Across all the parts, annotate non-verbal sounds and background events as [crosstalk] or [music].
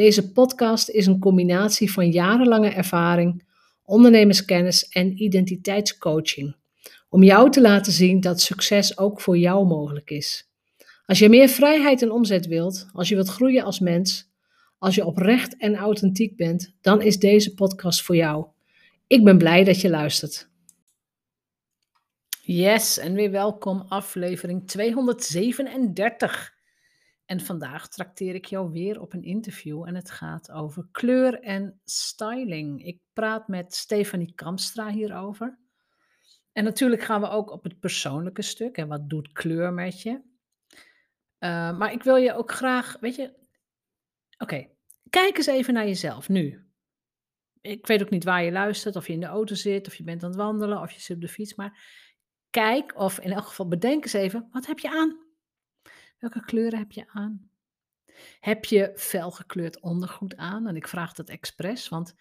Deze podcast is een combinatie van jarenlange ervaring, ondernemerskennis en identiteitscoaching. Om jou te laten zien dat succes ook voor jou mogelijk is. Als je meer vrijheid en omzet wilt, als je wilt groeien als mens, als je oprecht en authentiek bent, dan is deze podcast voor jou. Ik ben blij dat je luistert. Yes, en weer welkom aflevering 237. En vandaag trakteer ik jou weer op een interview en het gaat over kleur en styling. Ik praat met Stefanie Kamstra hierover. En natuurlijk gaan we ook op het persoonlijke stuk. En wat doet kleur met je? Uh, maar ik wil je ook graag, weet je, oké, kijk eens even naar jezelf nu. Ik weet ook niet waar je luistert, of je in de auto zit, of je bent aan het wandelen, of je zit op de fiets. Maar kijk, of in elk geval bedenk eens even, wat heb je aan? Welke kleuren heb je aan? Heb je felgekleurd ondergoed aan? En ik vraag dat expres, want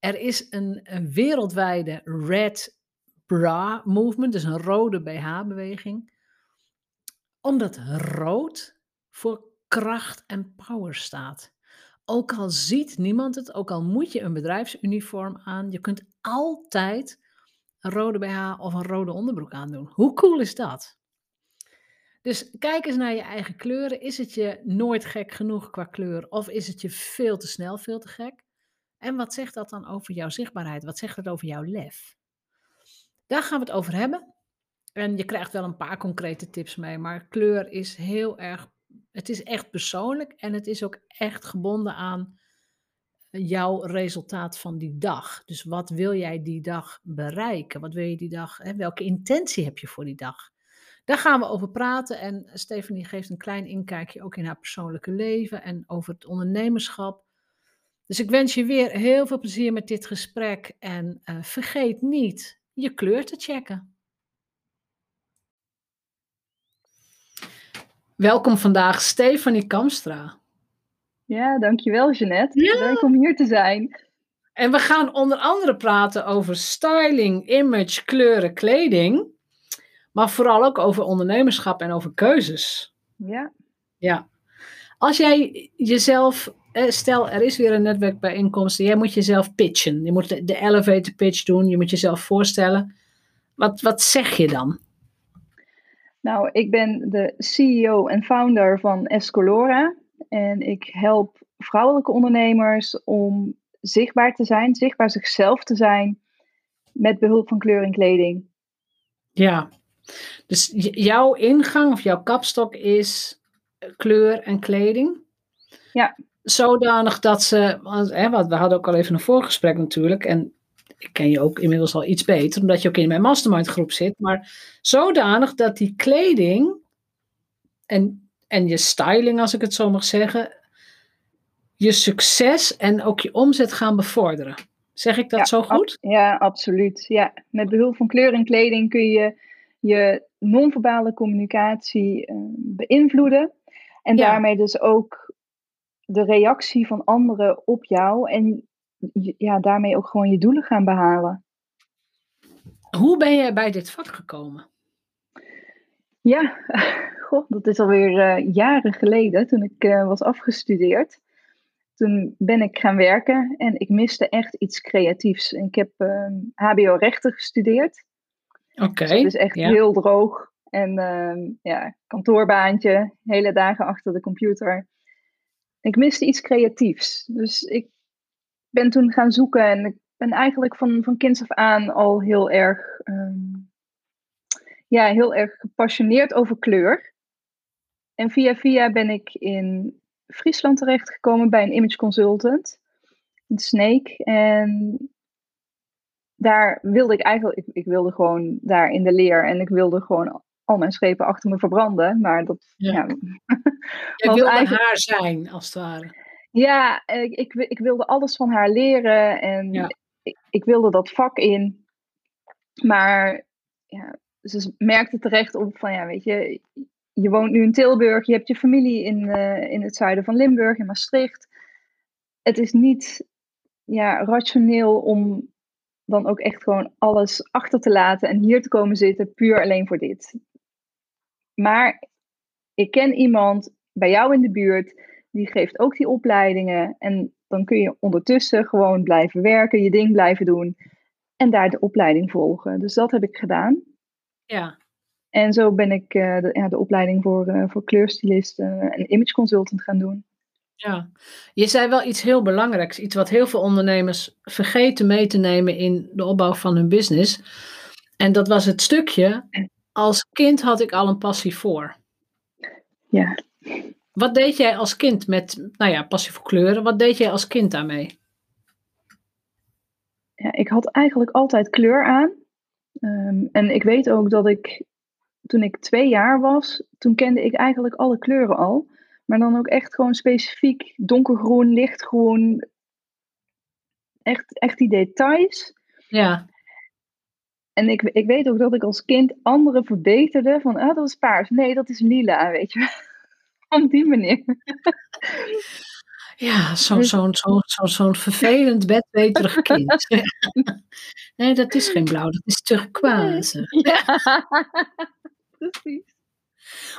er is een, een wereldwijde red bra movement, dus een rode BH-beweging. Omdat rood voor kracht en power staat. Ook al ziet niemand het, ook al moet je een bedrijfsuniform aan, je kunt altijd een rode BH of een rode onderbroek aandoen. Hoe cool is dat? Dus kijk eens naar je eigen kleuren. Is het je nooit gek genoeg qua kleur of is het je veel te snel veel te gek? En wat zegt dat dan over jouw zichtbaarheid? Wat zegt het over jouw lef? Daar gaan we het over hebben. En je krijgt wel een paar concrete tips mee, maar kleur is heel erg, het is echt persoonlijk en het is ook echt gebonden aan jouw resultaat van die dag. Dus wat wil jij die dag bereiken? Wat wil je die dag, hè? welke intentie heb je voor die dag? Daar gaan we over praten. En Stephanie geeft een klein inkijkje ook in haar persoonlijke leven en over het ondernemerschap. Dus ik wens je weer heel veel plezier met dit gesprek. En uh, vergeet niet je kleur te checken. Welkom vandaag, Stefanie Kamstra. Ja, dankjewel Jeannette. Ja. Leuk om hier te zijn. En we gaan onder andere praten over styling, image, kleuren, kleding. Maar vooral ook over ondernemerschap en over keuzes. Ja. Ja. Als jij jezelf, eh, stel er is weer een netwerkbijeenkomst, jij moet jezelf pitchen. Je moet de, elevator pitch doen, je moet jezelf voorstellen. Wat, wat zeg je dan? Nou, ik ben de CEO en founder van Escolora. En ik help vrouwelijke ondernemers om zichtbaar te zijn, zichtbaar zichzelf te zijn, met behulp van kleur en kleding. Ja, dus jouw ingang of jouw kapstok is kleur en kleding. Ja. Zodanig dat ze, want, hè, we hadden ook al even een voorgesprek natuurlijk, en ik ken je ook inmiddels al iets beter, omdat je ook in mijn mastermind groep zit, maar zodanig dat die kleding en, en je styling, als ik het zo mag zeggen, je succes en ook je omzet gaan bevorderen. Zeg ik dat zo goed? ja, absoluut. Ja. Met behulp van kleur en kleding kun je je non-verbale communicatie uh, beïnvloeden. En daarmee dus ook de reactie van anderen op jou. En ja, daarmee ook gewoon je doelen gaan behalen. Hoe ben je bij dit vak gekomen? Ja, [laughs] god, dat is alweer uh, jaren geleden toen ik uh, was afgestudeerd. Toen ben ik gaan werken en ik miste echt iets creatiefs. Ik heb HBO-rechten gestudeerd. Oké. Dus het is echt heel droog. En uh, ja, kantoorbaantje, hele dagen achter de computer. Ik miste iets creatiefs. Dus ik ben toen gaan zoeken en ik ben eigenlijk van, van kinds af aan al heel erg, um, ja, heel erg gepassioneerd over kleur. En via via ben ik in Friesland terechtgekomen bij een image consultant, een Snake. En daar wilde ik eigenlijk, ik, ik, wilde gewoon daar in de leer en ik wilde gewoon al mijn schepen achter me verbranden. Maar dat, ja. ja [laughs] Jij wilde eigenlijk... haar zijn, als het ware. Ja, ik, ik, ik, wilde alles van haar leren en ik, ik wilde dat vak in. Maar ja, ze merkte terecht op van, ja, weet je, je woont nu in Tilburg, je hebt je familie in, uh, in het zuiden van Limburg, in Maastricht. Het is niet ja, rationeel om dan ook echt gewoon alles achter te laten en hier te komen zitten, puur alleen voor dit. Maar ik ken iemand bij jou in de buurt, die geeft ook die opleidingen. En dan kun je ondertussen gewoon blijven werken, je ding blijven doen en daar de opleiding volgen. Dus dat heb ik gedaan. Ja. En zo ben ik uh, de, ja, de opleiding voor, uh, voor kleurstylist uh, en image consultant gaan doen. Ja, je zei wel iets heel belangrijks, iets wat heel veel ondernemers vergeten mee te nemen in de opbouw van hun business. En dat was het stukje, als kind had ik al een passie voor. Ja. Wat deed jij als kind met, nou ja, passie voor kleuren, wat deed jij als kind daarmee? Ja, ik had eigenlijk altijd kleur aan. Um, en ik weet ook dat ik, toen ik twee jaar was, toen kende ik eigenlijk alle kleuren al. Maar dan ook echt gewoon specifiek donkergroen, lichtgroen. Echt, echt die details. Ja. En ik, ik weet ook dat ik als kind anderen verbeterde van, ah, dat is paars. Nee, dat is lila, weet je. [laughs] Op die manier. Ja, zo'n dus zo, zo, zo, zo vervelend, [laughs] bedweterig kind. nee, dat is geen blauw, dat is turquoise. Ja, [laughs] precies.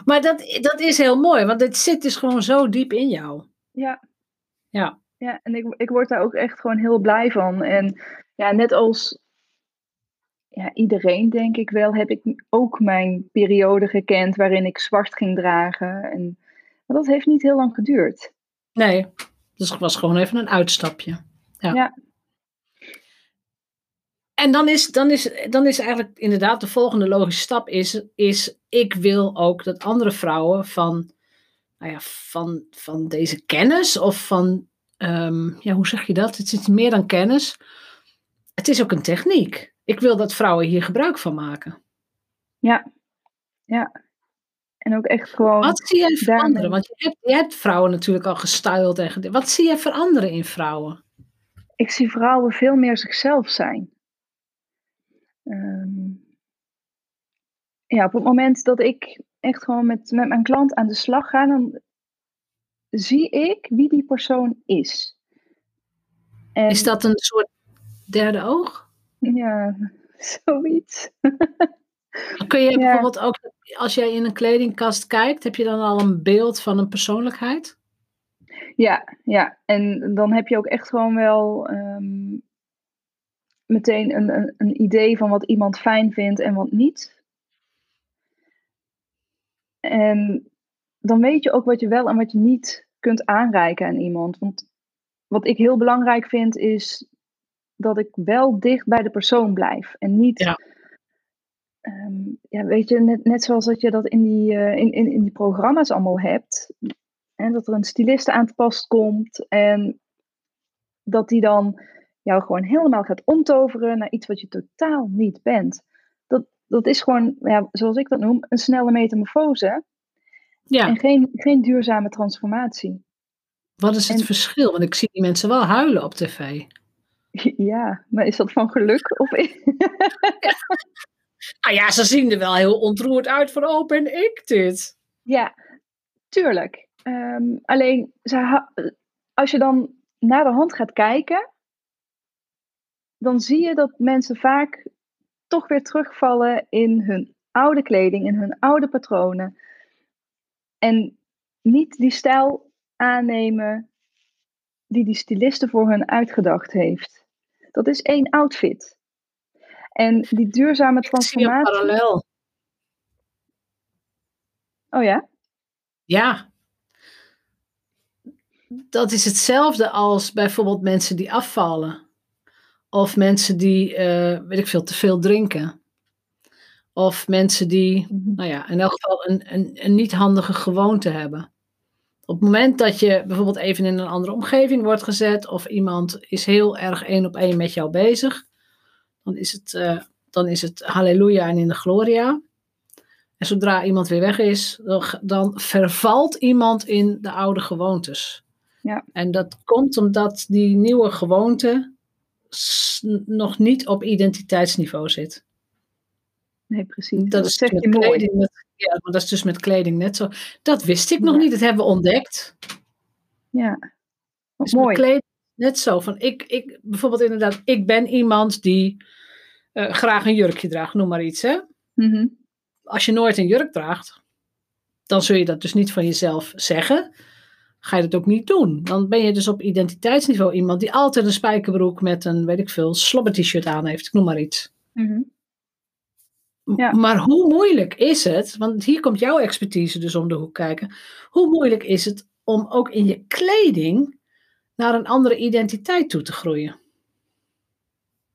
Maar dat, dat is heel mooi, want het zit dus gewoon zo diep in jou. Ja. Ja. Ja, en ik, ik word daar ook echt gewoon heel blij van. En ja, net als ja, iedereen, denk ik wel, heb ik ook mijn periode gekend waarin ik zwart ging dragen. En, maar dat heeft niet heel lang geduurd. Nee, dus het was gewoon even een uitstapje. Ja. ja. En dan is, dan, is, dan is eigenlijk inderdaad de volgende logische stap is, is ik wil ook dat andere vrouwen van, nou ja, van, van deze kennis of van, um, ja, hoe zeg je dat? Het is meer dan kennis. Het is ook een techniek. Ik wil dat vrouwen hier gebruik van maken. Ja, ja. En ook echt gewoon. Wat zie jij veranderen? Want je hebt, je hebt vrouwen natuurlijk al gestyled. En wat zie jij veranderen in vrouwen? Ik zie vrouwen veel meer zichzelf zijn. Um, ja, op het moment dat ik echt gewoon met, met mijn klant aan de slag ga, dan zie ik wie die persoon is. En, is dat een soort derde oog? Ja, [laughs] zoiets. [laughs] Kun je ja. bijvoorbeeld ook, als jij in een kledingkast kijkt, heb je dan al een beeld van een persoonlijkheid? Ja, ja. En dan heb je ook echt gewoon wel um, meteen een, een, een, idee van wat iemand fijn vindt en wat niet. En dan weet je ook wat je wel en wat je niet kunt aanreiken aan iemand. Want wat ik heel belangrijk vind is dat ik wel dicht bij de persoon blijf. En niet, ja. Um, ja weet je, net, net zoals dat je dat in die, uh, in, in, in die programma's allemaal hebt. En dat er een styliste aan te pas komt en dat die dan jou gewoon helemaal gaat omtoveren naar iets wat je totaal niet bent. Dat, dat is gewoon, ja, zoals ik dat noem, een snelle metamorfose. Ja. En geen, geen duurzame transformatie. Wat is het En- verschil? Want ik zie die mensen wel huilen op tv. [laughs] Ja, maar is dat van geluk? Of [laughs] Nou ja, ze zien er wel heel ontroerd uit van, oh, ben ik dit? Ja, tuurlijk. Ehm, alleen, ze als je dan naar de hand gaat kijken, dan zie je dat mensen vaak toch weer terugvallen in hun oude kleding, in hun oude patronen. En niet die stijl aannemen die die styliste voor hun uitgedacht heeft. Dat is één outfit. En die duurzame Ik zie een transformatie. parallel. Oh ja? Ja. Dat is hetzelfde als bijvoorbeeld mensen die afvallen. Of mensen die, eh, weet ik veel, te veel drinken. Of mensen die, Mhm. nou ja, in elk geval een, een, een niet handige gewoonte hebben. Op het moment dat je bijvoorbeeld even in een andere omgeving wordt gezet, of iemand is heel erg één op één met jou bezig, dan is het, eh, dan is het halleluja en in de gloria. En zodra iemand weer weg is, dan, dan vervalt iemand in de oude gewoontes. Ja. En dat komt omdat die nieuwe gewoonte nog niet op identiteitsniveau zit. Nee, precies. Dat, is dus met kleding, met, ja, maar dat is dus met kleding net zo. Dat wist ik nog niet, dat hebben we ontdekt. Ja, dus mooi. kleding net zo. Van ik, ik, bijvoorbeeld inderdaad, ik ben iemand die uh, graag een jurkje draagt, noem maar iets. Hè? Mhm. Als je nooit een jurk draagt, dan zul je dat dus niet van jezelf zeggen. Ga je dat ook niet doen. Dan ben je dus op identiteitsniveau iemand die altijd een spijkerbroek met een, weet ik veel, slobber t-shirt aan heeft. Ik noem maar iets. Mhm. Ja. Maar hoe moeilijk is het, want hier komt jouw expertise dus om de hoek kijken. Hoe moeilijk is het om ook in je kleding naar een andere identiteit toe te groeien?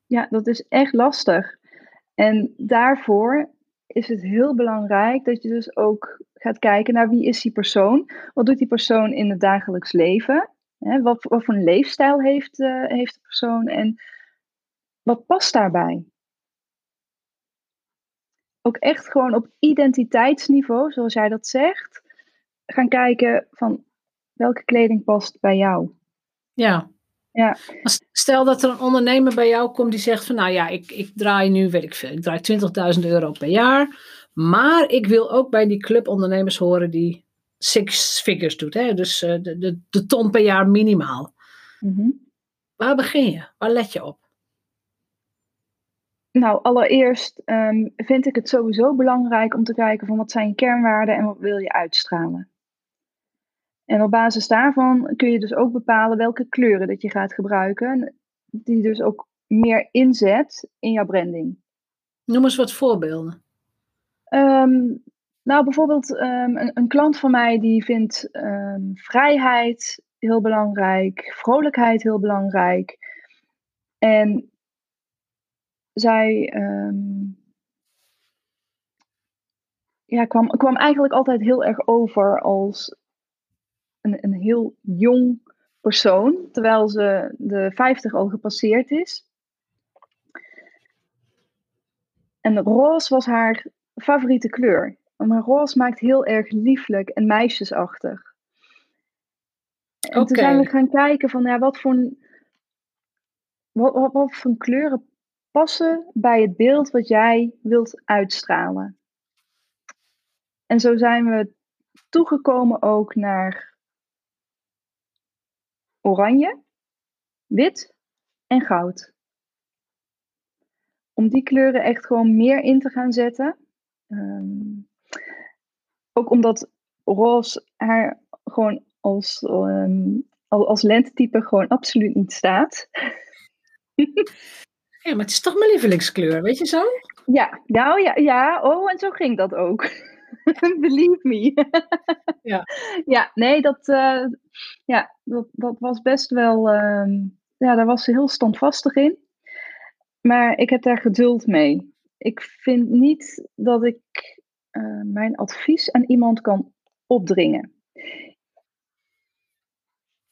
Ja, dat is echt lastig. En daarvoor is het heel belangrijk dat je dus ook gaat kijken naar wie is die persoon? Wat doet die persoon in het dagelijks leven? Hè, wat, wat voor een leefstijl heeft, uh, heeft de persoon en wat past daarbij? Ook echt gewoon op identiteitsniveau, zoals jij dat zegt, gaan kijken van welke kleding past bij jou. Ja. Ja. Stel dat er een ondernemer bij jou komt die zegt van nou ja, ik, ik draai nu, weet ik veel, ik draai 20.000 euro per jaar. Maar ik wil ook bij die clubondernemers horen die six figures doet. Hè? Dus uh, de, de, de ton per jaar minimaal. Mhm. Waar begin je? Waar let je op? Nou, allereerst um, vind ik het sowieso belangrijk om te kijken van wat zijn je kernwaarden en wat wil je uitstralen. En op basis daarvan kun je dus ook bepalen welke kleuren dat je gaat gebruiken, die dus ook meer inzet in jouw branding. Noem eens wat voorbeelden. Um, nou, bijvoorbeeld um, een, klant van mij die vindt vrijheid heel belangrijk, vrolijkheid heel belangrijk. En zij ja, kwam, kwam eigenlijk altijd heel erg over als een, een heel jong persoon, terwijl ze de 50 al gepasseerd is. En roze was haar favoriete kleur. Maar roze maakt heel erg lieflijk en meisjesachtig. En okay. toen zijn we gaan kijken van ja, wat voor, wat, wat, wat voor kleuren passen bij het beeld wat jij wilt uitstralen. En zo zijn we toegekomen ook naar oranje, wit en goud. Om die kleuren echt gewoon meer in te gaan zetten. Um, ook omdat roze haar gewoon als, um, als lentetype gewoon absoluut niet staat. ja, maar het is toch mijn lievelingskleur, weet je zo? Ja, nou ja, ja, oh, en zo ging dat ook. [laughs] Believe me. ja. ja, nee, dat, uh, ja, dat, dat was best wel. Uh, ja, daar was ze heel standvastig in. Maar ik heb daar geduld mee. Ik vind niet dat ik uh, mijn advies aan iemand kan opdringen.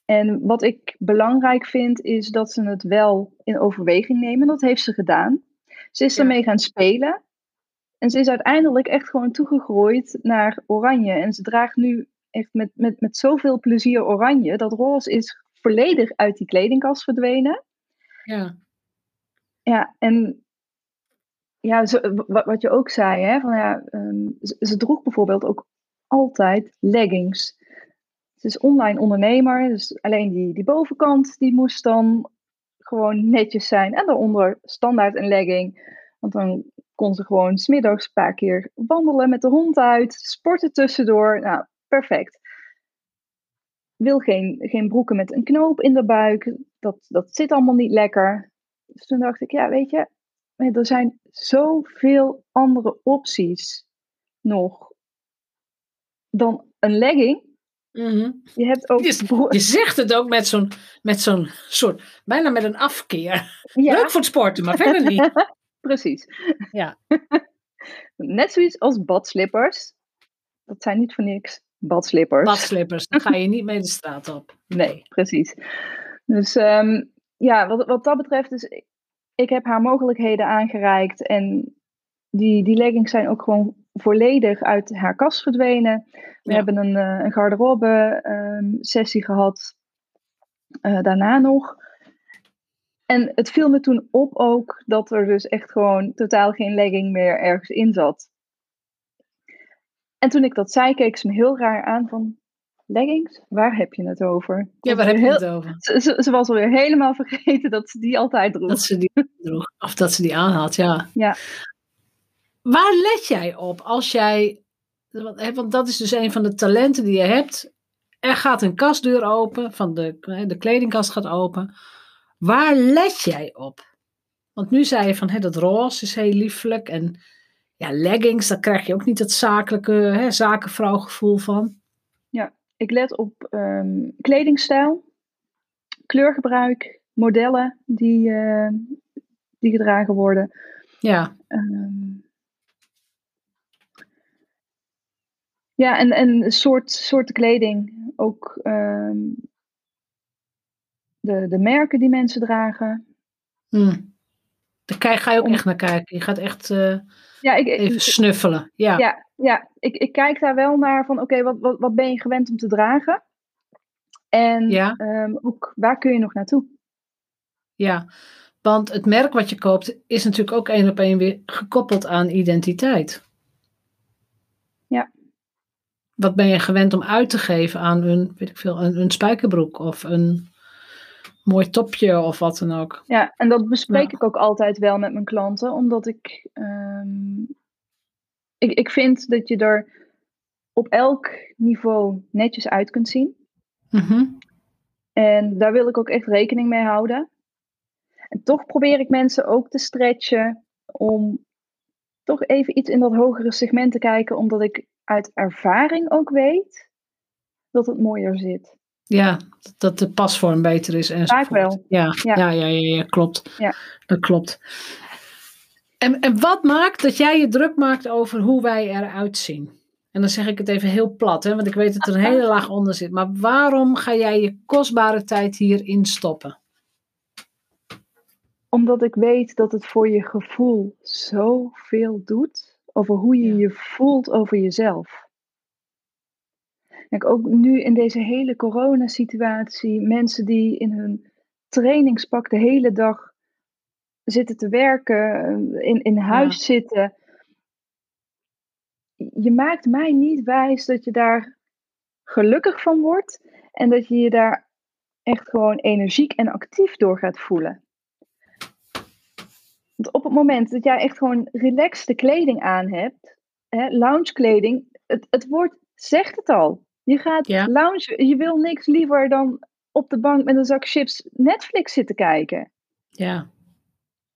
En wat ik belangrijk vind, is dat ze het wel in overweging nemen. Dat heeft ze gedaan. Ze is ermee gaan spelen. En ze is uiteindelijk echt gewoon toegegroeid naar oranje. En ze draagt nu echt met, met, met zoveel plezier oranje. Dat roze is volledig uit die kledingkast verdwenen. Ja. Ja, en ja, wat, wat je ook zei, hè, van ja, ze, ze, droeg bijvoorbeeld ook altijd leggings. Ze is online ondernemer, dus alleen die, die bovenkant die moest dan gewoon netjes zijn. En daaronder standaard een legging. Want dan kon ze gewoon smiddags een paar keer wandelen met de hond uit, sporten tussendoor. Nou, perfect. Wil geen, geen broeken met een knoop in de buik. Dat, dat zit allemaal niet lekker. Dus toen dacht ik, ja, weet je, er zijn zoveel andere opties nog dan een legging. Mm Je hebt ook. Je, je, zegt het ook met zo'n met zo'n soort, bijna met een afkeer. Ja. Leuk voor het sporten, maar verder niet. [laughs] Precies. Ja. [laughs] Net zoiets als badslippers. Dat zijn niet voor niks badslippers. Badslippers, daar ga je [laughs] niet mee de straat op. Nee, precies. Dus um, ja, wat, wat dat betreft, dus ik, heb haar mogelijkheden aangereikt. En die, die leggings zijn ook gewoon volledig uit haar kast verdwenen. We Ja. hebben een, uh, een garderobe um, sessie gehad. Uh, daarna nog. En het viel me toen op ook dat er dus echt gewoon totaal geen legging meer ergens in zat. En toen ik dat zei, keek ze me heel raar aan van, leggings? Waar heb je het over? Ja, waar heb je het over? Ze, ze, ze was alweer helemaal vergeten dat ze die altijd droeg. Dat ze die droeg, of dat ze die aan had, ja. Ja. Waar let jij op als jij, want dat is dus een van de talenten die je hebt. Er gaat een kastdeur open, van de, de kledingkast gaat open. Waar let jij op? Want nu zei je van hè, dat roze is heel lieflijk en ja, leggings, daar krijg je ook niet dat zakelijke hè, zakenvrouwgevoel van. Ik let op ehm, kledingstijl, kleurgebruik, modellen die, uh, die gedragen worden. Ja. Um, ja, en, en soort, soorten kleding. Ook um, de, de merken die mensen dragen. Hmm. Daar ga je ook echt naar kijken. Je gaat echt uh, ja, ik, even snuffelen. Ja, ja, ja ik, ik kijk daar wel naar van oké, wat, wat, wat ben je gewend om te dragen? En ja. um, ook waar kun je nog naartoe? Ja, want het merk wat je koopt is natuurlijk ook één op één weer gekoppeld aan identiteit. Ja. Wat ben je gewend om uit te geven aan een, weet ik veel, een, een spijkerbroek of een mooi topje of wat dan ook. Ja, en dat bespreek ik ook altijd wel met mijn klanten, omdat ik, um, ik, ik vind dat je er op elk niveau netjes uit kunt zien. Mm En daar wil ik ook echt rekening mee houden. En toch probeer ik mensen ook te stretchen om toch even iets in dat hogere segment te kijken, omdat ik uit ervaring ook weet dat het mooier zit. Ja, dat de pasvorm beter is. En Vaak wel. Ja, ja. Ja, ja, ja, klopt. Ja. Dat klopt. En, en wat maakt dat jij je druk maakt over hoe wij eruit zien? En dan zeg ik het even heel plat, hè, want ik weet dat er een hele laag onder zit. Maar waarom ga jij je kostbare tijd hierin stoppen? Omdat ik weet dat het voor je gevoel zoveel doet over hoe je je voelt over jezelf. Kijk, ook nu in deze hele coronasituatie, mensen die in hun trainingspak de hele dag zitten te werken, in, in huis zitten. Je maakt mij niet wijs dat je daar gelukkig van wordt en dat je je daar echt gewoon energiek en actief door gaat voelen. Want op het moment dat jij echt gewoon relaxte kleding aan hebt, hè, lounge kleding, het, het woord zegt het al. Je gaat ja. loungen. Je wil niks liever dan op de bank met een zak chips Netflix zitten kijken. Ja.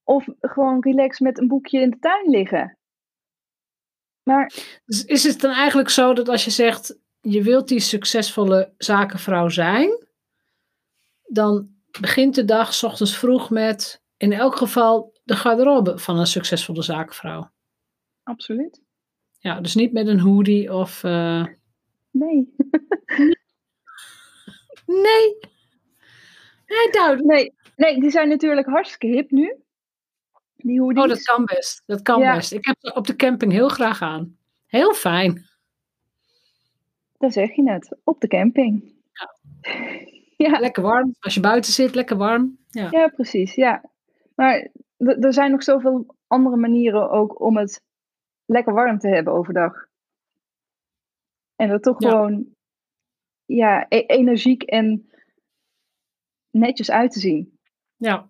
Of gewoon relax met een boekje in de tuin liggen. Maar. Dus is het dan eigenlijk zo dat als je zegt. je wilt die succesvolle zakenvrouw zijn. dan begint de dag s ochtends vroeg met. in elk geval de garderobe van een succesvolle zakenvrouw? Absoluut. Ja, dus niet met een hoodie of. Uh, Nee. Nee. Nee, duidelijk. Nee, nee, die zijn natuurlijk hartstikke hip nu. Die hoodies. Oh, dat kan best. Dat kan best. Ik heb ze op de camping heel graag aan. Heel fijn. Dat zeg je net. Op de camping. Ja. [laughs] ja. Lekker warm. Als je buiten zit, lekker warm. Ja, ja precies. Ja. Maar er zijn nog zoveel andere manieren ook om het lekker warm te hebben overdag. En dat toch gewoon ja, e energiek en netjes uit te zien. Ja.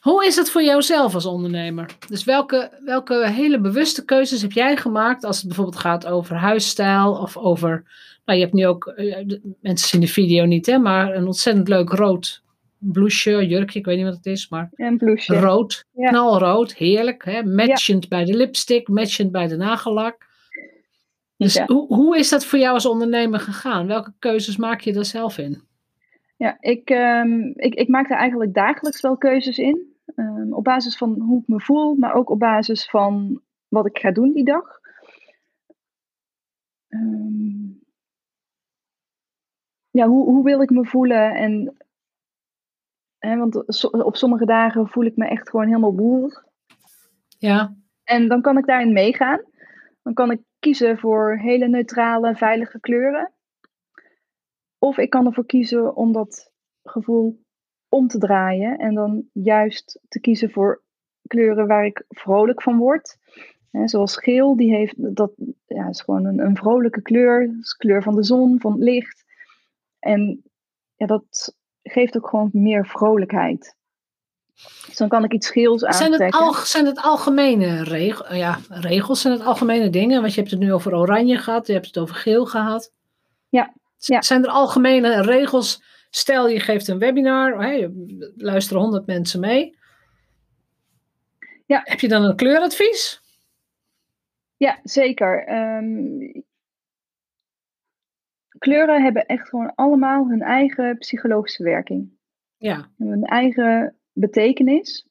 Hoe is het voor jouzelf als ondernemer? Dus welke, welke hele bewuste keuzes heb jij gemaakt als het bijvoorbeeld gaat over huisstijl of over, nou je hebt nu ook, eh, mensen zien de video niet hè, maar een ontzettend leuk rood blouseje, jurkje, ik weet niet wat het is, maar een blouseje. rood, knalrood, heerlijk, hè? matchend bij de lipstick, matchend bij de nagellak. Dus hoe, hoe is dat voor jou als ondernemer gegaan? Welke keuzes maak je daar zelf in? Ja, ik, um, ik, ik maak daar eigenlijk dagelijks wel keuzes in. Um, op basis van hoe ik me voel, maar ook op basis van wat ik ga doen die dag. Um, ja, hoe, hoe wil ik me voelen? En, hè, want op sommige dagen voel ik me echt gewoon helemaal boer. Ja. En dan kan ik daarin meegaan. Dan kan ik kiezen voor hele neutrale, veilige kleuren. Of ik kan ervoor kiezen om dat gevoel om te draaien en dan juist te kiezen voor kleuren waar ik vrolijk van word. zoals geel, die heeft, dat ja, is gewoon een, een vrolijke kleur. Is kleur van de zon, van het licht. En ja, dat geeft ook gewoon meer vrolijkheid. Dus dan kan ik iets geels aantrekken. Zijn het, al, zijn het algemene regels? Ja, regels zijn het algemene dingen? Want je hebt het nu over oranje gehad, je hebt het over geel gehad. Ja. ja. Zijn er algemene regels? Stel je geeft een webinar, hè, luisteren honderd mensen mee. Ja. Heb je dan een kleuradvies? Ja, zeker. Um, kleuren hebben echt gewoon allemaal hun eigen psychologische werking. Ja. Hun eigen betekenis.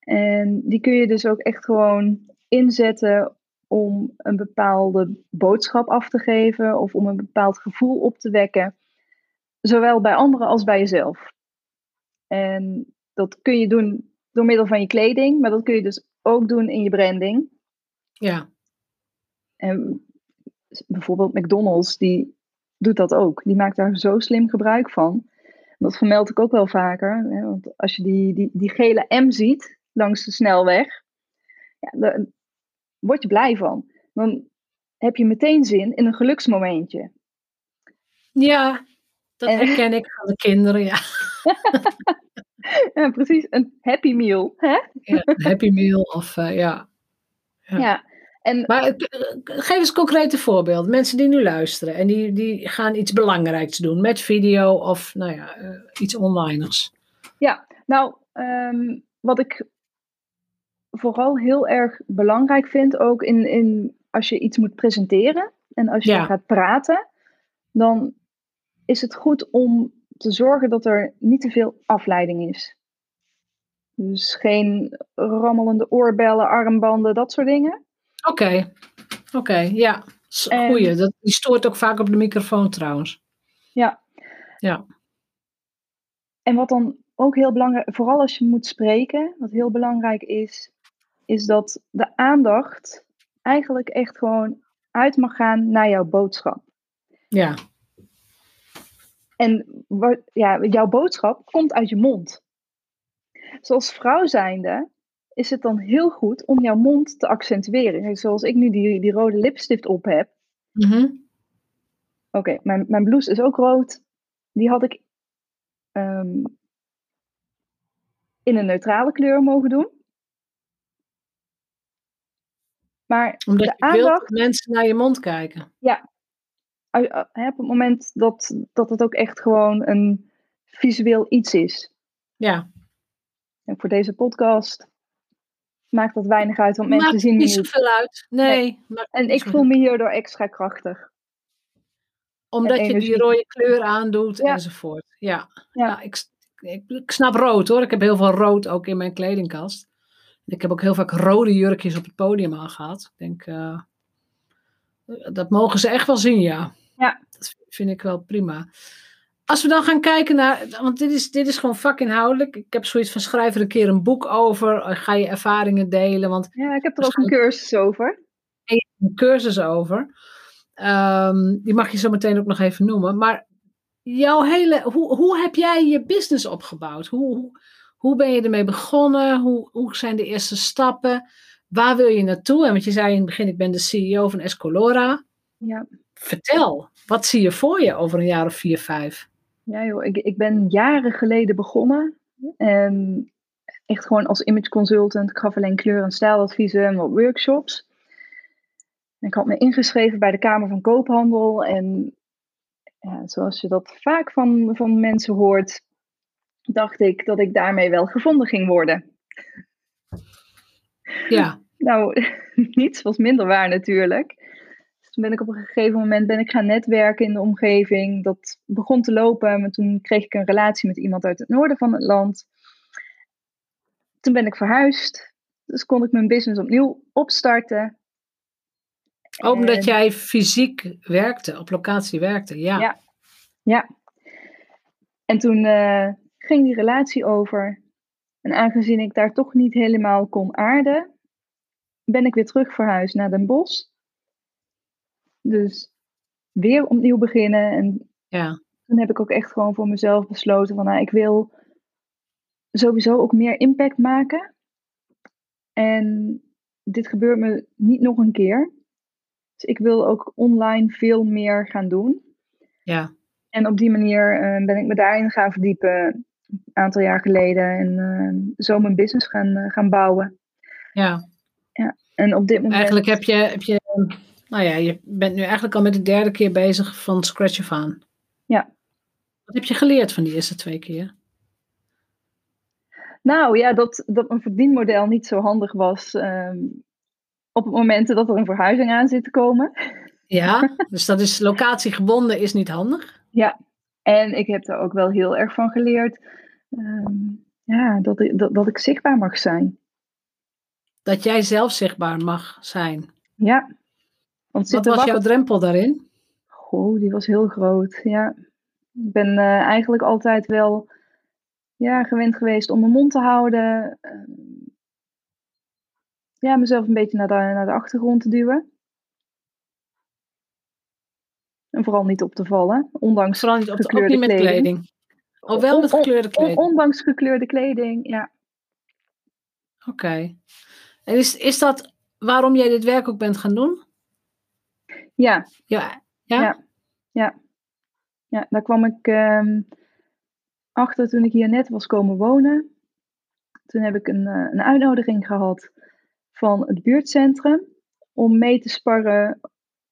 En die kun je dus ook echt gewoon inzetten om een bepaalde boodschap af te geven of om een bepaald gevoel op te wekken, zowel bij anderen als bij jezelf. En dat kun je doen door middel van je kleding, maar dat kun je dus ook doen in je branding. Ja. En bijvoorbeeld McDonald's, die doet dat ook. Die maakt daar zo slim gebruik van. Dat vermeld ik ook wel vaker. Hè, want als je die, die, die gele M ziet langs de snelweg, ja, daar word je blij van. Dan heb je meteen zin in een geluksmomentje. Ja, dat herken ik van de kinderen, ja. [laughs] ja, precies. Een happy meal. Hè? ja, een happy meal of uh, ja. ja. ja. En, maar eh, geef eens concrete voorbeelden. Mensen die nu luisteren en die, die gaan iets belangrijks doen met video of nou ja, uh, iets onliners. Ja, nou, um, wat ik vooral heel erg belangrijk vind, ook in, in als je iets moet presenteren en als je Ja. gaat praten, dan is het goed om te zorgen dat er niet te veel afleiding is. Dus geen rammelende oorbellen, armbanden, dat soort dingen. Oké, oké, ja. En- Goeie, dat, die stoort ook vaak op de microfoon trouwens. Ja. Ja. En wat dan ook heel belangrijk, vooral als je moet spreken, wat heel belangrijk is, is dat de aandacht eigenlijk echt gewoon uit mag gaan naar jouw boodschap. Ja, En wat, ja, jouw boodschap komt uit je mond. Zoals vrouw zijnde is het dan heel goed om jouw mond te accentueren. Zoals ik nu die, die rode lipstift op heb. Mhm. Oké, mijn, mijn blouse is ook rood. Die had ik ehm, in een neutrale kleur mogen doen. Maar omdat de je wilt aandacht, dat mensen naar je mond kijken. hè, op het moment dat, dat het ook echt gewoon een visueel iets is. Ja, En voor deze podcast maakt dat weinig uit, want mensen maakt zien niet niet. zoveel uit. Nee, En ik voel me hierdoor extra krachtig. Omdat en je die rode kleur aandoet Ja. enzovoort. Ja, Ja. ja. ik, ik, ik snap rood hoor. Ik heb heel veel rood ook in mijn kledingkast. Ik heb ook heel vaak rode jurkjes op het podium aangehad. Ik denk, eh, dat mogen ze echt wel zien, ja. Ja. Dat vind ik wel prima. Als we dan gaan kijken naar, want dit is, dit is gewoon vakinhoudelijk. Ik heb zoiets van schrijf er een keer een boek over. eh, Ga je ervaringen delen, want Ja, ik heb er ook een cursus over. een cursus over. Die mag je zo meteen ook nog even noemen. Maar jouw hele, hoe, hoe heb jij je business opgebouwd? Hoe, hoe, hoe ben je ermee begonnen? Hoe, hoe zijn de eerste stappen? Waar wil je naartoe? En want je zei in het begin, ik ben de CEO van Escolora. Ja, Vertel, wat zie je voor je over een jaar of vier, vijf? Ja joh, ik, ik ben jaren geleden begonnen. En echt gewoon als image consultant. Ik gaf alleen kleur- en stijladviezen en wat workshops. En ik had me ingeschreven bij de Kamer van Koophandel. En ja, zoals je dat vaak van, van mensen hoort, dacht ik dat ik daarmee wel gevonden ging worden. Ja, Nou, [laughs] niets was minder waar natuurlijk. Toen ben ik op een gegeven moment ben ik gaan netwerken in de omgeving. Dat begon te lopen, maar toen kreeg ik een relatie met iemand uit het noorden van het land. Toen ben ik verhuisd. Dus kon ik mijn business opnieuw opstarten. ook omdat En- jij fysiek werkte, op locatie werkte. Ja, Ja. Ja. En toen eh, ging die relatie over. En aangezien ik daar toch niet helemaal kon aarden, ben ik weer terug verhuisd naar Den Bosch. Dus weer opnieuw beginnen. En ja. toen heb ik ook echt gewoon voor mezelf besloten van, nou, ik wil sowieso ook meer impact maken. En dit gebeurt me niet nog een keer. Dus ik wil ook online veel meer gaan doen. Ja. En op die manier eh, ben ik me daarin gaan verdiepen een aantal jaar geleden. En uh, zo mijn business gaan, uh, gaan bouwen. Ja. ja. En op dit moment... Eigenlijk heb je, heb je, nou ja, je bent nu eigenlijk al met de derde keer bezig van scratch af aan. Ja. Wat heb je geleerd van die eerste twee keer? Nou ja, dat, dat mijn verdienmodel niet zo handig was um, op het moment dat er een verhuizing aan zit te komen. Ja, [laughs] dus dat is locatiegebonden is niet handig. Ja, en ik heb er ook wel heel erg van geleerd um, ja, dat, ik, dat, dat ik zichtbaar mag zijn. Dat jij zelf zichtbaar mag zijn. Ja. Want Wat was wacht... jouw drempel daarin? Goh, die was heel groot, ja. Ik ben uh, eigenlijk altijd wel ja, gewend geweest om mijn mond te houden. Uh, ja, mezelf een beetje naar de, naar de achtergrond te duwen. En vooral niet op te vallen, ondanks vooral niet op te, gekleurde ook niet met kleding. kleding. Oh, wel met gekleurde kleding? On, ondanks gekleurde kleding, ja. Oké. Okay. En is, is dat waarom jij dit werk ook bent gaan doen? Ja. Ja? Ja? Ja, ja. ja daar kwam ik um, achter toen ik hier net was komen wonen. Toen heb ik een, uh, een uitnodiging gehad van het buurtcentrum om mee te sparren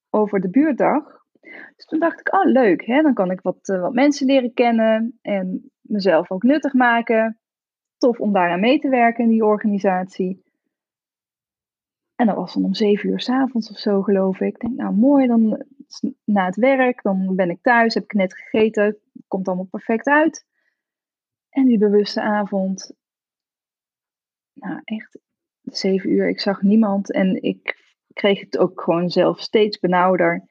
over de buurtdag. Dus toen dacht ik, oh leuk, hè? dan kan ik wat, uh, wat mensen leren kennen en mezelf ook nuttig maken. Tof om daaraan mee te werken in die organisatie. En dat was dan om zeven uur s'avonds of zo, geloof ik. Ik denk, nou mooi, dan na het werk, dan ben ik thuis, heb ik net gegeten, komt allemaal perfect uit. En die bewuste avond, nou echt, zeven uur, ik zag niemand en ik kreeg het ook gewoon zelf steeds benauwder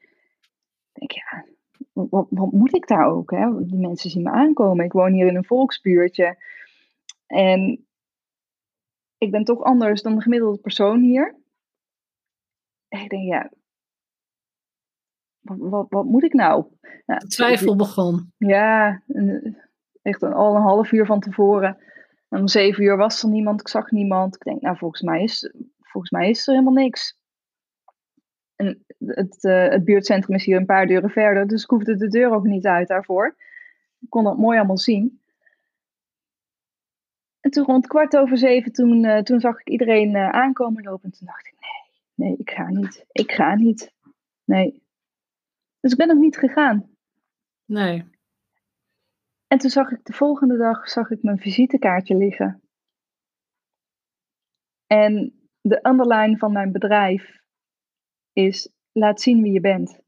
denk ja, wat, wat moet ik daar ook? Hè? Die mensen zien me aankomen. Ik woon hier in een volksbuurtje. En ik ben toch anders dan de gemiddelde persoon hier. En ik denk, ja, wat, wat, wat moet ik nou? nou Twijfel begon. Ja, echt een, al een half uur van tevoren. En om zeven uur was er niemand, ik zag niemand. Ik denk, nou, volgens mij is, volgens mij is er helemaal niks. En het, uh, het buurtcentrum is hier een paar deuren verder, dus ik hoefde de deur ook niet uit daarvoor. Ik kon dat mooi allemaal zien. En toen rond kwart over zeven, toen, uh, toen zag ik iedereen uh, aankomen lopen. En toen dacht ik, nee, nee, ik ga niet. Ik ga niet. Nee. Dus ik ben ook niet gegaan. Nee. En toen zag ik de volgende dag zag ik mijn visitekaartje liggen. En de underline van mijn bedrijf is laat zien wie je bent.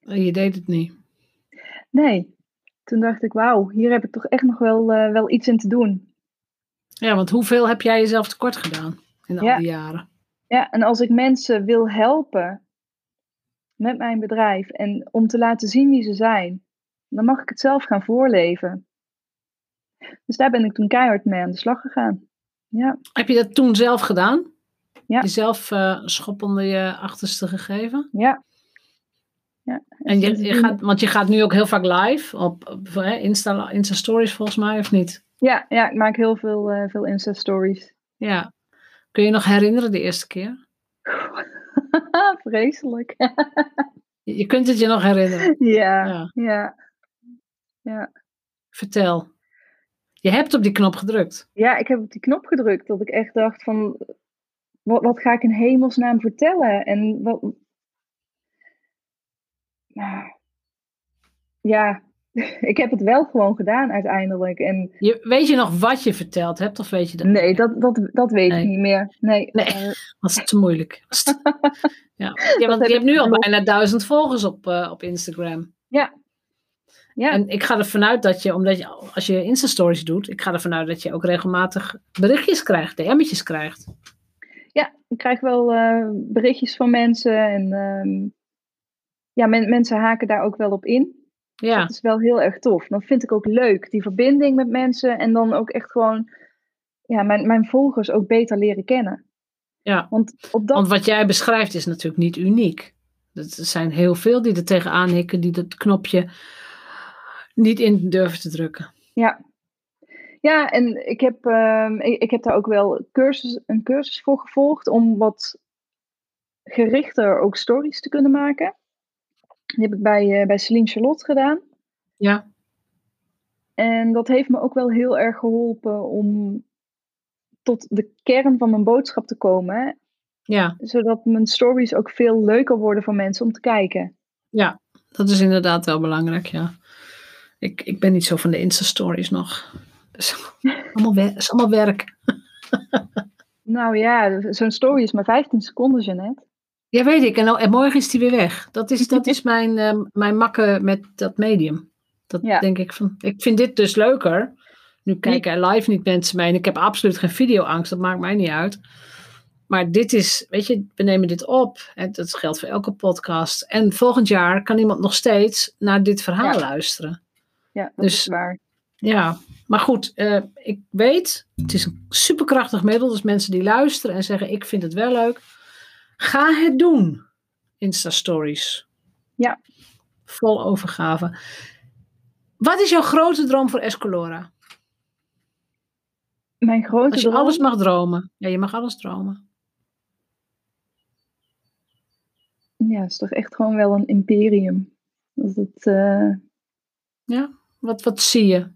En je deed het niet. Nee. Toen dacht ik, wauw, hier heb ik toch echt nog wel, uh, wel iets in te doen. Ja, want hoeveel heb jij jezelf tekort gedaan in ja. al die jaren? Ja, en als ik mensen wil helpen met mijn bedrijf en om te laten zien wie ze zijn, dan mag ik het zelf gaan voorleven. Dus daar ben ik toen keihard mee aan de slag gegaan. Ja. Heb je dat toen zelf gedaan? Ja. Jezelf uh, schop onder je achterste gegeven? Ja. ja. En je, je gaat, want je gaat nu ook heel vaak live op, op Insta, Insta Stories volgens mij, of niet? Ja, ja ik maak heel veel, uh, veel Insta Stories. Ja. Kun je nog herinneren de eerste keer? [laughs] Vreselijk. [laughs] je kunt het je nog herinneren? Ja, ja, ja. ja. Vertel. Je hebt op die knop gedrukt. Ja, ik heb op die knop gedrukt. Dat ik echt dacht van, wat, wat ga ik in hemelsnaam vertellen? En wat. Ja, ik heb het wel gewoon gedaan uiteindelijk. En, je, weet je nog wat je verteld hebt, of weet je dat? Nee, dat, dat, dat weet nee. ik niet meer. Nee, nee uh, [laughs] was het te moeilijk. [laughs] ja. ja, want je hebt nu al bijna duizend volgers op, uh, op Instagram. Ja. ja. En ik ga ervan uit dat je, omdat je, als je Insta-stories doet, ik ga ervan uit dat je ook regelmatig berichtjes krijgt, DM'tjes krijgt ja, ik krijg wel uh, berichtjes van mensen en um, ja, men, mensen haken daar ook wel op in. Ja. Dat is wel heel erg tof. Dat vind ik ook leuk, die verbinding met mensen en dan ook echt gewoon ja, mijn, mijn volgers ook beter leren kennen. Ja, want, op dat... want wat jij beschrijft is natuurlijk niet uniek. Er zijn heel veel die er tegenaan hikken, die dat knopje niet in durven te drukken. Ja, Ja, en ik heb, ehm, ik, ik heb daar ook wel cursus, een cursus voor gevolgd om wat gerichter ook stories te kunnen maken. Die heb ik bij, uh, bij Celine Charlotte gedaan. Ja. En dat heeft me ook wel heel erg geholpen om tot de kern van mijn boodschap te komen. Ja. Zodat mijn stories ook veel leuker worden voor mensen om te kijken. Ja, dat is inderdaad wel belangrijk, ja. Ik, ik ben niet zo van de Insta-stories nog. Dat is [laughs] allemaal, wer is allemaal werk. [laughs] nou ja, zo'n story is maar 15 seconden, Jeannette. Ja, weet ik. En, en morgen is die weer weg. Dat is, dat is [laughs] mijn, uh, mijn makken met dat medium. Dat ja. denk ik van. Ik vind dit dus leuker. Nu kijken live niet mensen mee. En ik heb absoluut geen videoangst. Dat maakt mij niet uit. Maar dit is, weet je, we nemen dit op. En dat geldt voor elke podcast. En volgend jaar kan iemand nog steeds naar dit verhaal ja. luisteren. Ja, dat dus, is waar. Ja, maar goed, uh, ik weet, het is een superkrachtig middel. Dus mensen die luisteren en zeggen: Ik vind het wel leuk. Ga het doen. Insta Stories. Ja. Vol overgave. Wat is jouw grote droom voor Escolora? Mijn grote Als je droom? alles mag dromen. Ja, je mag alles dromen. Ja, het is toch echt gewoon wel een imperium. Dat het, uh... Ja, wat, wat zie je?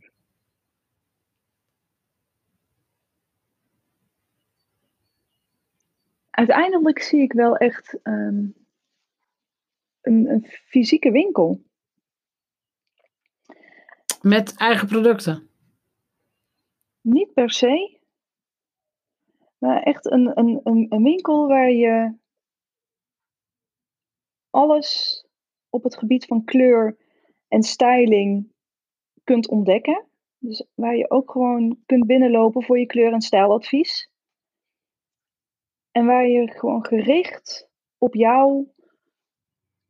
Uiteindelijk zie ik wel echt um, een, een fysieke winkel. Met eigen producten? Niet per se. Maar echt een, een, een, een winkel waar je alles op het gebied van kleur en styling kunt ontdekken. Dus waar je ook gewoon kunt binnenlopen voor je kleur- en stijladvies. En waar je gewoon gericht op jouw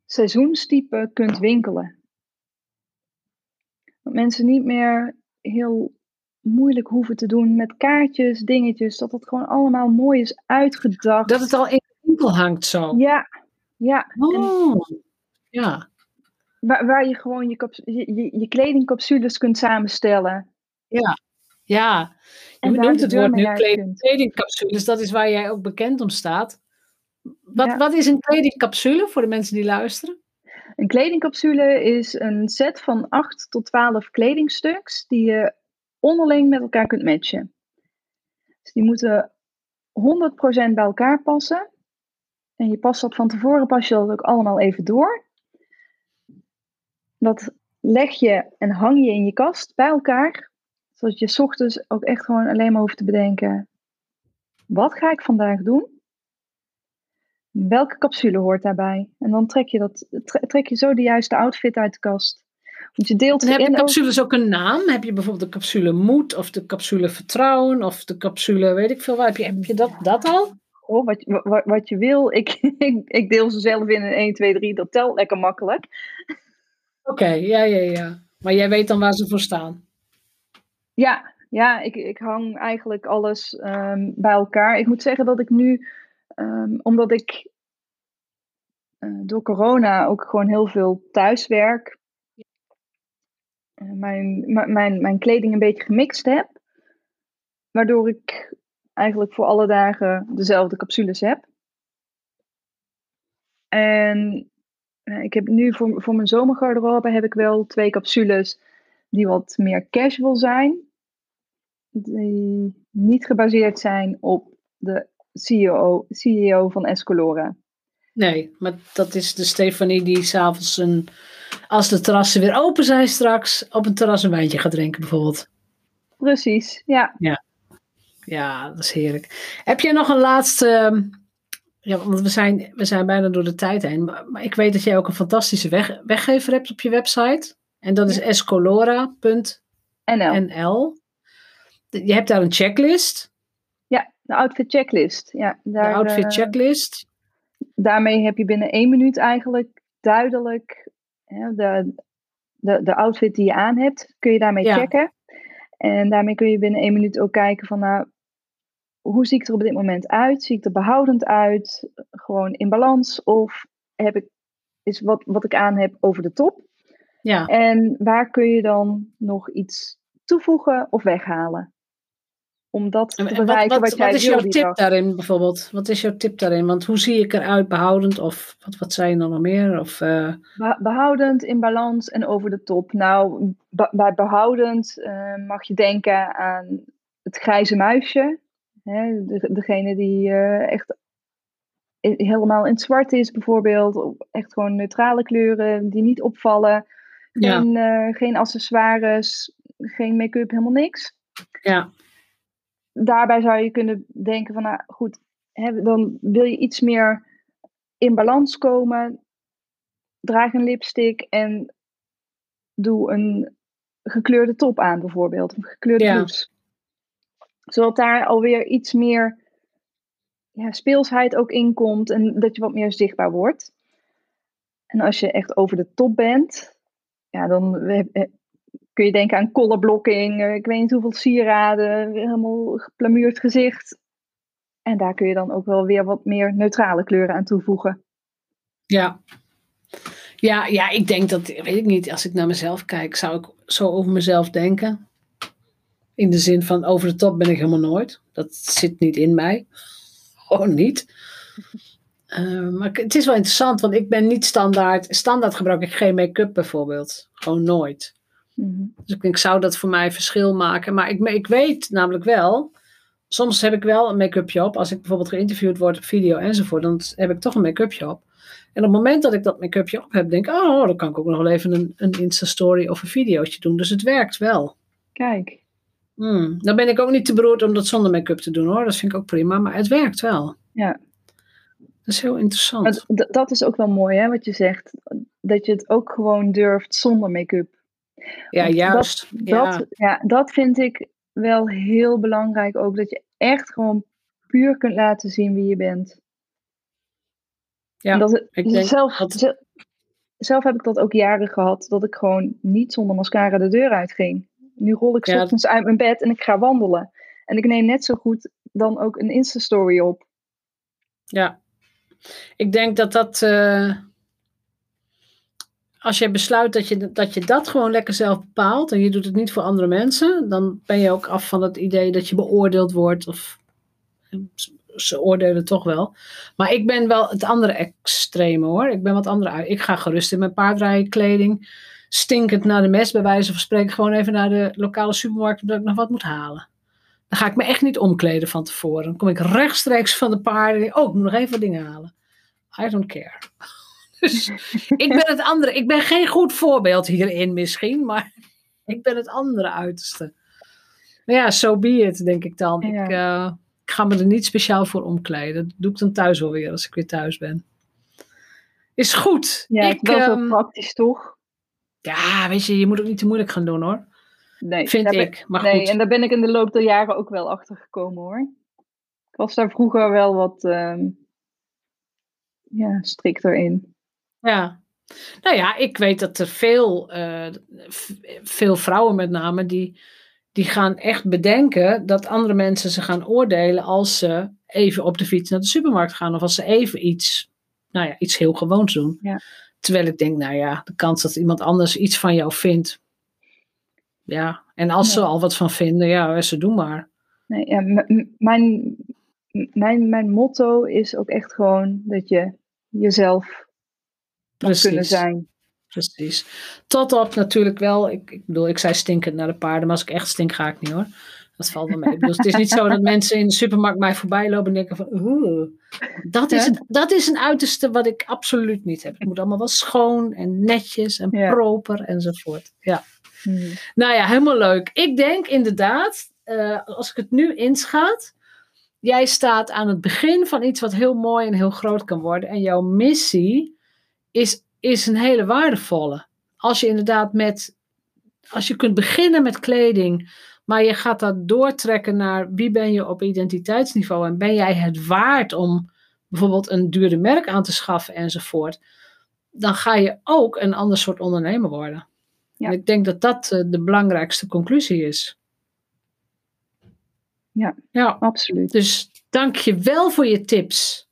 seizoenstype kunt winkelen. Dat mensen niet meer heel moeilijk hoeven te doen met kaartjes, dingetjes. Dat het gewoon allemaal mooi is uitgedacht. Dat het al in de winkel hangt zo. Ja, ja. Oh, en ja. Waar, waar je gewoon je, je, je, je kledingcapsules kunt samenstellen. Ja, ja. Je noemt het woord nu uit kleding, kunt. kledingcapsules. Dat is waar jij ook bekend om staat. Wat, Ja. wat is een kledingcapsule voor de mensen die luisteren? Een kledingcapsule is een set van 8 tot 12 kledingstuks die je onderling met elkaar kunt matchen. Dus die moeten 100% bij elkaar passen. En je past dat van tevoren, pas je dat ook allemaal even door. Dat leg je en hang je in je kast bij elkaar. Zodat je 's ochtends ook echt gewoon alleen maar hoeft te bedenken: wat ga ik vandaag doen? Welke capsule hoort daarbij? En dan trek je, dat, tre- trek je zo de juiste outfit uit de kast. Want je deelt En heb in de capsules ook een naam? Heb je bijvoorbeeld de capsule moed of de capsule vertrouwen of de capsule weet ik veel wat? Heb je, heb je dat, dat al? Oh, wat, je- wat, wat je wil. Ik, [laughs] ik, ik deel ze zelf in een 1, 2, 3. Dat telt lekker makkelijk. Oké, ja, ja, ja. Maar jij weet dan waar ze voor staan. Ja, ja ik, ik hang eigenlijk alles ehm, bij elkaar. Ik moet zeggen dat ik nu, ehm, omdat ik eh, door corona ook gewoon heel veel thuis werk, eh, mijn, mijn, mijn kleding een beetje gemixt heb. Waardoor ik eigenlijk voor alle dagen dezelfde capsules heb. En eh, ik heb nu voor, voor mijn zomergarderobe heb ik wel twee capsules die wat meer casual zijn. Die niet gebaseerd zijn op de CEO, CEO van Escolora. Nee, maar dat is de Stefanie die s'avonds een, als de terrassen weer open zijn straks, op een terras een wijntje gaat drinken bijvoorbeeld. Precies, ja. Ja, dat is heerlijk. Heb jij nog een laatste, ehm, ja, want we zijn, we zijn bijna door de tijd heen, maar, maar ik weet dat jij ook een fantastische weg, weggever hebt op je website. En dat is escolora.nl. NL. Je hebt daar een checklist, Ja, de outfit checklist. Ja, de daar, outfit eh, checklist. daarmee heb je binnen één minuut eigenlijk duidelijk hè, de, de, de outfit die je aan hebt, kun je daarmee Ja. checken. En daarmee kun je binnen één minuut ook kijken van nou, hoe zie ik er op dit moment uit? Zie ik er behoudend uit? Gewoon in balans? Of heb ik, is wat, wat ik aan heb over de top? Ja, En waar kun je dan nog iets toevoegen of weghalen. Om dat te En, en bereiken wat, wat, wat, jij wat is jouw tip dag. daarin bijvoorbeeld? Wat is jouw tip daarin? Want hoe zie ik eruit behoudend? Of wat, wat zijn er nog meer? Of, eh, Be- behoudend, in balans en over de top. Nou, bij behoudend eh, mag je denken aan het grijze muisje. Hè, de, degene die eh, echt helemaal in het zwart is bijvoorbeeld. Of echt gewoon neutrale kleuren die niet opvallen. Ja, Geen, eh, geen accessoires, geen make-up, helemaal niks. ja, Daarbij zou je kunnen denken van, nou goed, hè, dan wil je iets meer in balans komen. Draag een lipstick en doe een gekleurde top aan bijvoorbeeld. Een gekleurde Ja. blouse. Zodat daar alweer iets meer ja, speelsheid ook in komt en dat je wat meer zichtbaar wordt. En als je echt over de top bent, ja, dan we- eh, kun je denken aan colorblocking, eh, ik weet niet hoeveel sieraden, helemaal geplamuurd gezicht. En daar kun je dan ook wel weer wat meer neutrale kleuren aan toevoegen. ja. Ja, ja, ik denk dat, weet ik niet, als ik naar mezelf kijk, zou ik zo over mezelf denken. In de zin van over de top ben ik helemaal nooit. Dat zit niet in mij. [laughs] Gewoon niet. Eh, maar het is wel interessant, want ik ben niet standaard. Standaard gebruik ik geen make-up bijvoorbeeld. Gewoon nooit. Mhm. Dus ik denk, zou dat voor mij verschil maken? Maar ik, ik weet namelijk wel, soms heb ik wel een make-upje op. Als ik bijvoorbeeld geïnterviewd word op video enzovoort, dan heb ik toch een make-upje op. En op het moment dat ik dat make-upje op heb, denk ik, oh, dan kan ik ook nog wel even een, een Insta-story of een videootje doen. Dus het werkt wel. Kijk, Hmm. Dan ben ik ook niet te beroerd om dat zonder make-up te doen hoor. Dat vind ik ook prima, maar het werkt wel. ja. Dat is heel interessant. Dat is ook wel mooi hè, wat je zegt. Dat je het ook gewoon durft zonder make-up. ja, juist. ja. Dat, ja, dat vind ik wel heel belangrijk ook. Dat je echt gewoon puur kunt laten zien wie je bent. Ja, En dat, het- ik denk zelf, dat- zelf heb ik dat ook jaren gehad. Dat ik gewoon niet zonder mascara de deur uitging. Nu rol ik Ja. ochtends uit mijn bed en ik ga wandelen. En ik neem net zo goed dan ook een Insta-story op. Ja, ik denk dat dat. eh, als je besluit dat je, dat je dat gewoon lekker zelf bepaalt en je doet het niet voor andere mensen, dan ben je ook af van het idee dat je beoordeeld wordt. Of ze oordelen toch wel. Maar ik ben wel het andere extreme hoor. Ik ben wat andere. Ik ga gerust in mijn paardrijkleding, stinkend naar de mes, bij wijze van spreken, gewoon even naar de lokale supermarkt omdat ik nog wat moet halen. Dan ga ik me echt niet omkleden van tevoren. Dan kom ik rechtstreeks van de paarden. Oh, ik moet nog even wat dingen halen. I don't care. [laughs] Dus ik ben het andere. Ik ben geen goed voorbeeld hierin misschien, maar [laughs] ik ben het andere uiterste. Maar ja, so be it, denk ik dan. Ja. Ik, eh, ik ga me er niet speciaal voor omkleden. Dat doe ik dan thuis wel weer, als ik weer thuis ben. Is goed. Ja, ik, is wel ehm, praktisch toch? ja, weet je, je moet ook niet te moeilijk gaan doen hoor. Nee, Vind ben- ik. Maar nee, goed. en daar ben ik in de loop der jaren ook wel achter gekomen hoor. Ik was daar vroeger wel wat ehm, ja, strikter in. Ja. Nou ja, ik weet dat er veel, eh, veel vrouwen met name, die, die gaan echt bedenken dat andere mensen ze gaan oordelen als ze even op de fiets naar de supermarkt gaan. Of als ze even iets, nou ja, iets heel gewoons doen. Ja. Terwijl ik denk, nou ja, de kans dat iemand anders iets van jou vindt. Ja, en als ze al wat van vinden, ja, ze doen maar. Nee, ja, mijn, mijn, mijn motto is ook echt gewoon dat je jezelf mag kunnen Precies. zijn. Precies. Tot op natuurlijk wel, ik, ik bedoel, ik zei stinkend naar de paarden, maar als ik echt stink, ga ik niet hoor. Dat valt wel mee. Ik bedoel, het is niet zo dat mensen in de supermarkt mij voorbij lopen en denken van, oeh, dat is, dat is een uiterste wat ik absoluut niet heb. Het moet allemaal wel schoon en netjes en Ja. proper enzovoort. Ja. Hmm. Nou ja, helemaal leuk. Ik denk inderdaad, eh, als ik het nu inschat, jij staat aan het begin van iets wat heel mooi en heel groot kan worden. En jouw missie is, is een hele waardevolle. Als je inderdaad met, als je kunt beginnen met kleding, maar je gaat dat doortrekken naar wie ben je op identiteitsniveau en ben jij het waard om bijvoorbeeld een dure merk aan te schaffen enzovoort, dan ga je ook een ander soort ondernemer worden. En ik denk dat dat eh, de belangrijkste conclusie is. Ja. ja. Absoluut. Dus dank je wel voor je tips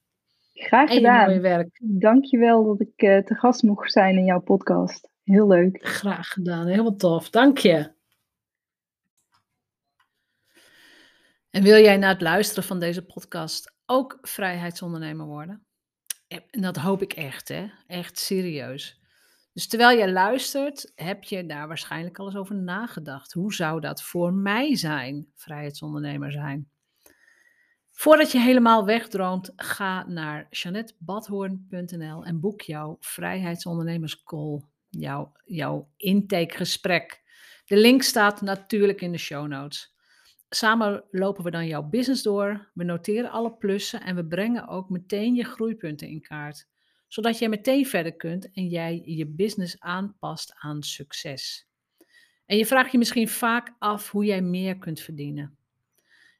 Graag en je mooie gedaan. werk. Dankjewel dat ik eh, te gast mocht zijn in jouw podcast. Heel leuk. Graag gedaan, helemaal tof. Dank je. En wil jij na het luisteren van deze podcast ook vrijheidsondernemer worden? En dat hoop ik echt, hè? Echt serieus. Dus terwijl je luistert, heb je daar waarschijnlijk al eens over nagedacht. Hoe zou dat voor mij zijn, vrijheidsondernemer zijn? Voordat je helemaal wegdroomt, ga naar janettebadhoorn.nl en boek jouw vrijheidsondernemerscall, jouw, jouw intakegesprek. De link staat natuurlijk in de show notes. Samen lopen we dan jouw business door, we noteren alle plussen en we brengen ook meteen je groeipunten in kaart, zodat jij meteen verder kunt en jij je business aanpast aan succes. En je vraagt je misschien vaak af hoe jij meer kunt verdienen.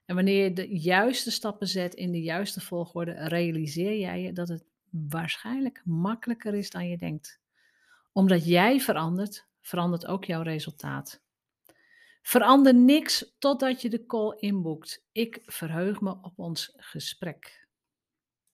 En wanneer je de juiste stappen zet in de juiste volgorde, realiseer jij je dat het waarschijnlijk makkelijker is dan je denkt. Omdat jij verandert, verandert ook jouw resultaat. Verander niks totdat je de call inboekt. Ik verheug me op ons gesprek.